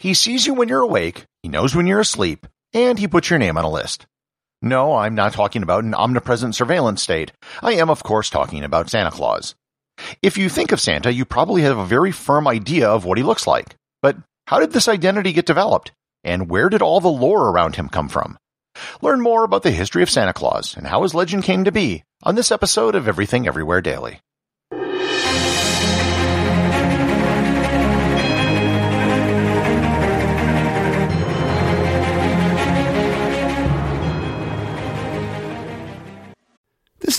He sees you when you're awake, he knows when you're asleep, and he puts your name on a list. No, I'm not talking about an omnipresent surveillance state. I am, of course, talking about Santa Claus. If you think of Santa, you probably have a very firm idea of what he looks like. But how did this identity get developed? And where did all the lore around him come from? Learn more about the history of Santa Claus and how his legend came to be on this episode of Everything Everywhere Daily.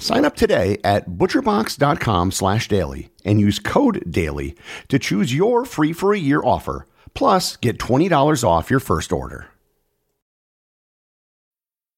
Sign up today at butcherbox.com slash daily and use code DAILY to choose your free for a year offer. Plus, get $20 off your first order.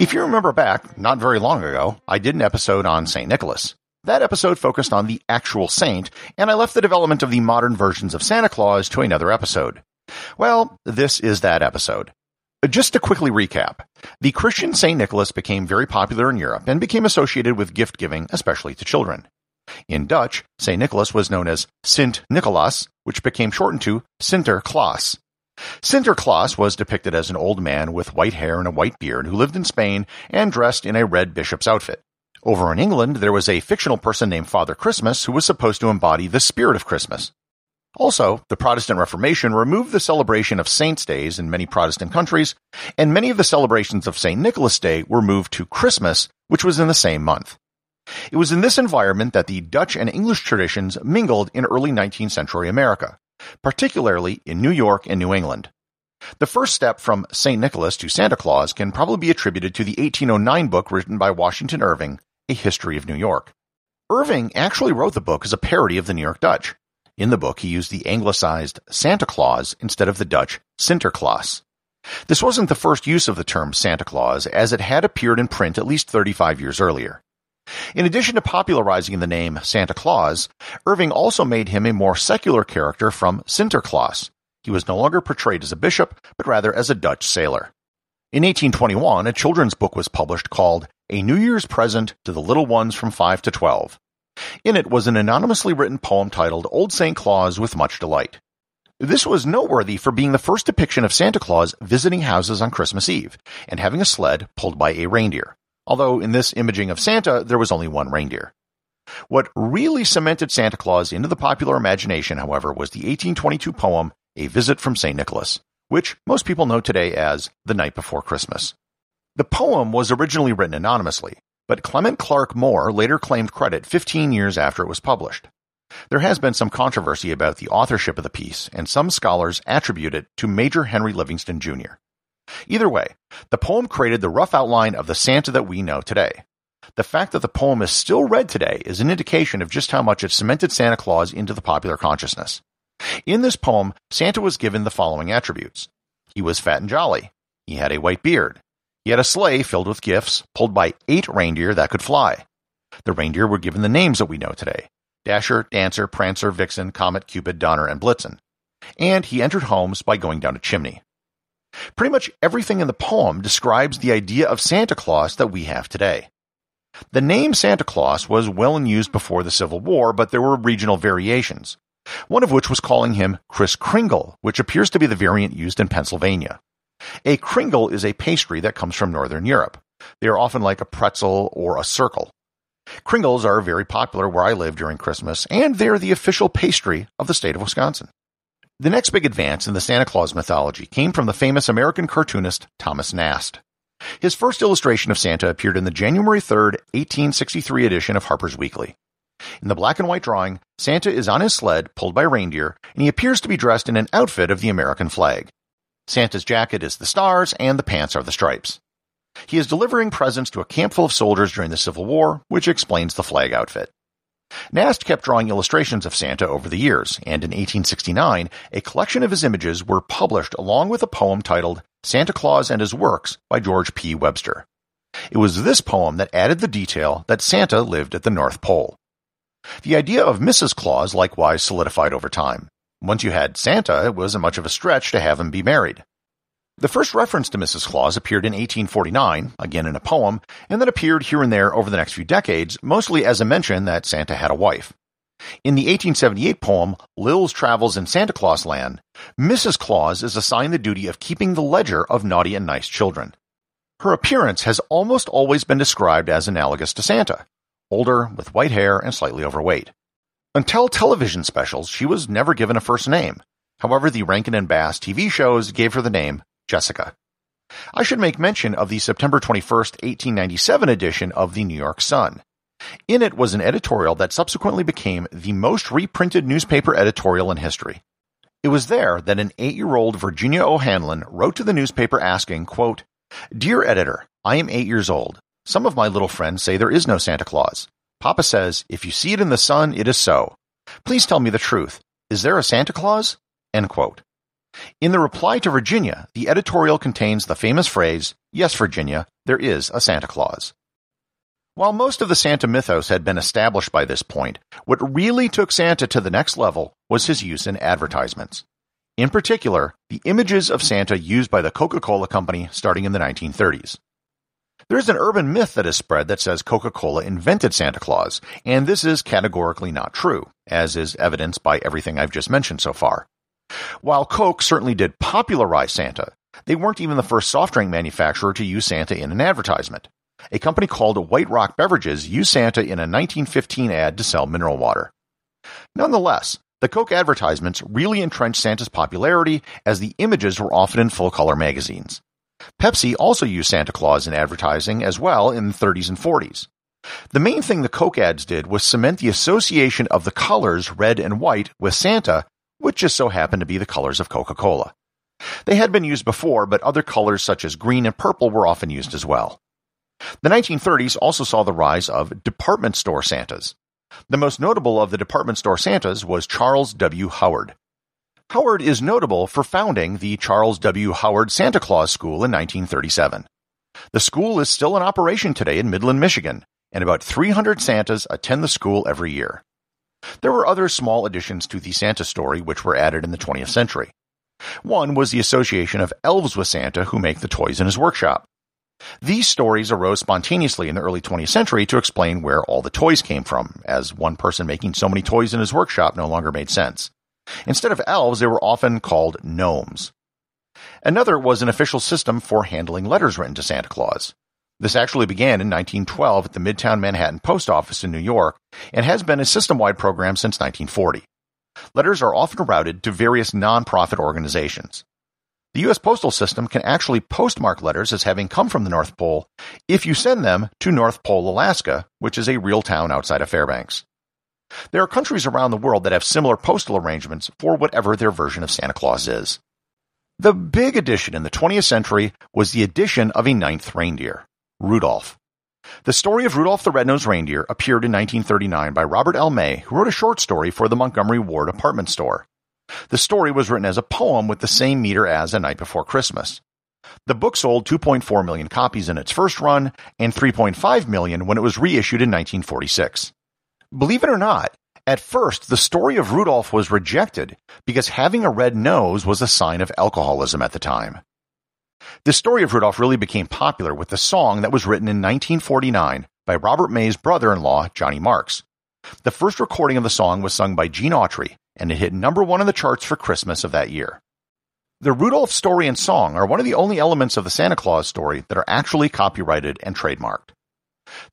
If you remember back, not very long ago, I did an episode on St. Nicholas. That episode focused on the actual saint, and I left the development of the modern versions of Santa Claus to another episode. Well, this is that episode. Uh, just to quickly recap, the Christian St. Nicholas became very popular in Europe and became associated with gift giving, especially to children. In Dutch, St. Nicholas was known as Sint Nicolaas, which became shortened to Sinterklaas. Sinterklaas was depicted as an old man with white hair and a white beard who lived in Spain and dressed in a red bishop's outfit. Over in England, there was a fictional person named Father Christmas who was supposed to embody the spirit of Christmas. Also, the Protestant Reformation removed the celebration of saints' days in many Protestant countries, and many of the celebrations of St. Nicholas Day were moved to Christmas, which was in the same month. It was in this environment that the Dutch and English traditions mingled in early 19th century America particularly in New York and New England. The first step from St. Nicholas to Santa Claus can probably be attributed to the 1809 book written by Washington Irving, A History of New York. Irving actually wrote the book as a parody of the New York Dutch. In the book, he used the anglicized Santa Claus instead of the Dutch Sinterklaas. This wasn't the first use of the term Santa Claus, as it had appeared in print at least 35 years earlier. In addition to popularizing the name Santa Claus, Irving also made him a more secular character from Sinterklaas. He was no longer portrayed as a bishop, but rather as a Dutch sailor. In 1821, a children's book was published called A New Year's Present to the Little Ones from 5 to 12. In it was an anonymously written poem titled Old St. Claus with Much Delight. This was noteworthy for being the first depiction of Santa Claus visiting houses on Christmas Eve and having a sled pulled by a reindeer although in this imaging of Santa, there was only one reindeer. What really cemented Santa Claus into the popular imagination, however, was the 1822 poem A Visit from St. Nicholas, which most people know today as The Night Before Christmas. The poem was originally written anonymously, but Clement Clarke Moore later claimed credit 15 years after it was published. There has been some controversy about the authorship of the piece, and some scholars attribute it to Major Henry Livingston Jr. Either way, the poem created the rough outline of the Santa that we know today. The fact that the poem is still read today is an indication of just how much it cemented Santa Claus into the popular consciousness. In this poem, Santa was given the following attributes. He was fat and jolly. He had a white beard. He had a sleigh filled with gifts, pulled by eight reindeer that could fly. The reindeer were given the names that we know today. Dasher, Dancer, Prancer, Vixen, Comet, Cupid, Donner, and Blitzen. And he entered homes by going down a chimney. Pretty much everything in the poem describes the idea of Santa Claus that we have today. The name Santa Claus was well in use before the Civil War, but there were regional variations, one of which was calling him Kris Kringle, which appears to be the variant used in Pennsylvania. A kringle is a pastry that comes from Northern Europe. They are often like a pretzel or a circle. Kringles are very popular where I live during Christmas, and they're the official pastry of the state of Wisconsin. The next big advance in the Santa Claus mythology came from the famous American cartoonist Thomas Nast. His first illustration of Santa appeared in the January 3, 1863 edition of Harper's Weekly. In the black and white drawing, Santa is on his sled, pulled by reindeer, and he appears to be dressed in an outfit of the American flag. Santa's jacket is the stars, and the pants are the stripes. He is delivering presents to a camp full of soldiers during the Civil War, which explains the flag outfit. Nast kept drawing illustrations of Santa over the years, and in 1869, a collection of his images were published along with a poem titled Santa Claus and His Works by George P. Webster. It was this poem that added the detail that Santa lived at the North Pole. The idea of Mrs. Claus likewise solidified over time. Once you had Santa, it wasn't much of a stretch to have him be married. The first reference to Mrs. Claus appeared in 1849, again in a poem, and then appeared here and there over the next few decades, mostly as a mention that Santa had a wife. In the 1878 poem, Lill's Travels in Santa Claus Land, Mrs. Claus is assigned the duty of keeping the ledger of naughty and nice children. Her appearance has almost always been described as analogous to Santa, older, with white hair, and slightly overweight. Until television specials, she was never given a first name. However, the Rankin and Bass TV shows gave her the name Jessica. I should make mention of the September 21st, 1897 edition of the New York Sun. In it was an editorial that subsequently became the most reprinted newspaper editorial in history. It was there that an eight-year-old Virginia O'Hanlon wrote to the newspaper asking, quote, Dear editor, I am eight years old. Some of my little friends say there is no Santa Claus. Papa says, if you see it in the sun, it is so. Please tell me the truth. Is there a Santa Claus? End quote. In the reply to Virginia, the editorial contains the famous phrase, Yes, Virginia, there is a Santa Claus. While most of the Santa mythos had been established by this point, what really took Santa to the next level was his use in advertisements. In particular, the images of Santa used by the Coca-Cola company starting in the 1930s. There is an urban myth that is spread that says Coca-Cola invented Santa Claus, and this is categorically not true, as is evidenced by everything I've just mentioned so far. While Coke certainly did popularize Santa, they weren't even the first soft drink manufacturer to use Santa in an advertisement. A company called White Rock Beverages used Santa in a 1915 ad to sell mineral water. Nonetheless, the Coke advertisements really entrenched Santa's popularity as the images were often in full color magazines. Pepsi also used Santa Claus in advertising as well in the 30s and 40s. The main thing the Coke ads did was cement the association of the colors red and white with Santa which just so happened to be the colors of Coca-Cola. They had been used before, but other colors such as green and purple were often used as well. The 1930s also saw the rise of department store Santas. The most notable of the department store Santas was Charles W. Howard. Howard is notable for founding the Charles W. Howard Santa Claus School in 1937. The school is still in operation today in Midland, Michigan, and about 300 Santas attend the school every year. There were other small additions to the Santa story which were added in the 20th century. One was the association of elves with Santa who make the toys in his workshop. These stories arose spontaneously in the early 20th century to explain where all the toys came from, as one person making so many toys in his workshop no longer made sense. Instead of elves, they were often called gnomes. Another was an official system for handling letters written to Santa Claus. This actually began in 1912 at the Midtown Manhattan Post Office in New York and has been a system-wide program since 1940. Letters are often routed to various nonprofit organizations. The U.S. postal system can actually postmark letters as having come from the North Pole if you send them to North Pole, Alaska, which is a real town outside of Fairbanks. There are countries around the world that have similar postal arrangements for whatever their version of Santa Claus is. The big addition in the 20th century was the addition of a ninth reindeer. Rudolph. The story of Rudolph the Red-Nosed Reindeer appeared in 1939 by Robert L. May, who wrote a short story for the Montgomery Ward apartment store. The story was written as a poem with the same meter as A Night Before Christmas. The book sold 2.4 million copies in its first run and 3.5 million when it was reissued in 1946. Believe it or not, at first the story of Rudolph was rejected because having a red nose was a sign of alcoholism at the time. The story of Rudolph really became popular with the song that was written in 1949 by Robert May's brother-in-law, Johnny Marks. The first recording of the song was sung by Gene Autry, and it hit number one on the charts for Christmas of that year. The Rudolph story and song are one of the only elements of the Santa Claus story that are actually copyrighted and trademarked.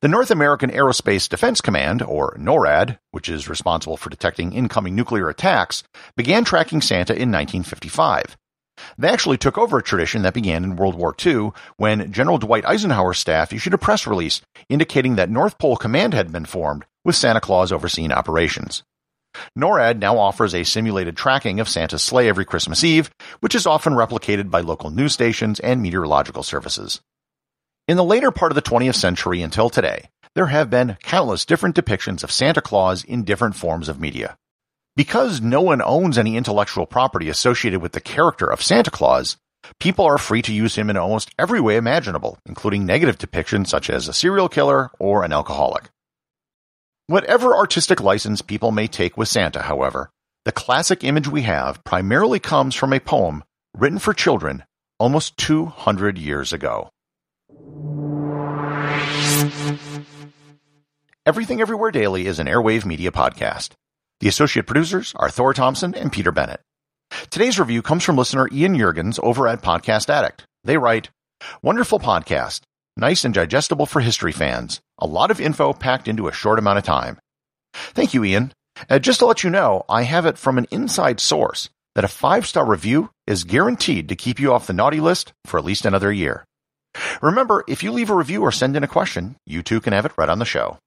The North American Aerospace Defense Command, or NORAD, which is responsible for detecting incoming nuclear attacks, began tracking Santa in 1955. They actually took over a tradition that began in World War II when General Dwight Eisenhower's staff issued a press release indicating that North Pole Command had been formed with Santa Claus overseeing operations. NORAD now offers a simulated tracking of Santa's sleigh every Christmas Eve, which is often replicated by local news stations and meteorological services. In the later part of the 20th century until today, there have been countless different depictions of Santa Claus in different forms of media. Because no one owns any intellectual property associated with the character of Santa Claus, people are free to use him in almost every way imaginable, including negative depictions such as a serial killer or an alcoholic. Whatever artistic license people may take with Santa, however, the classic image we have primarily comes from a poem written for children almost 200 years ago. Everything Everywhere Daily is an airwave media podcast. The associate producers are Thor Thompson and Peter Bennett. Today's review comes from listener Ian Jurgens over at Podcast Addict. They write, Wonderful podcast. Nice and digestible for history fans. A lot of info packed into a short amount of time. Thank you, Ian. Uh, just to let you know, I have it from an inside source that a five star review is guaranteed to keep you off the naughty list for at least another year. Remember, if you leave a review or send in a question, you too can have it read on the show.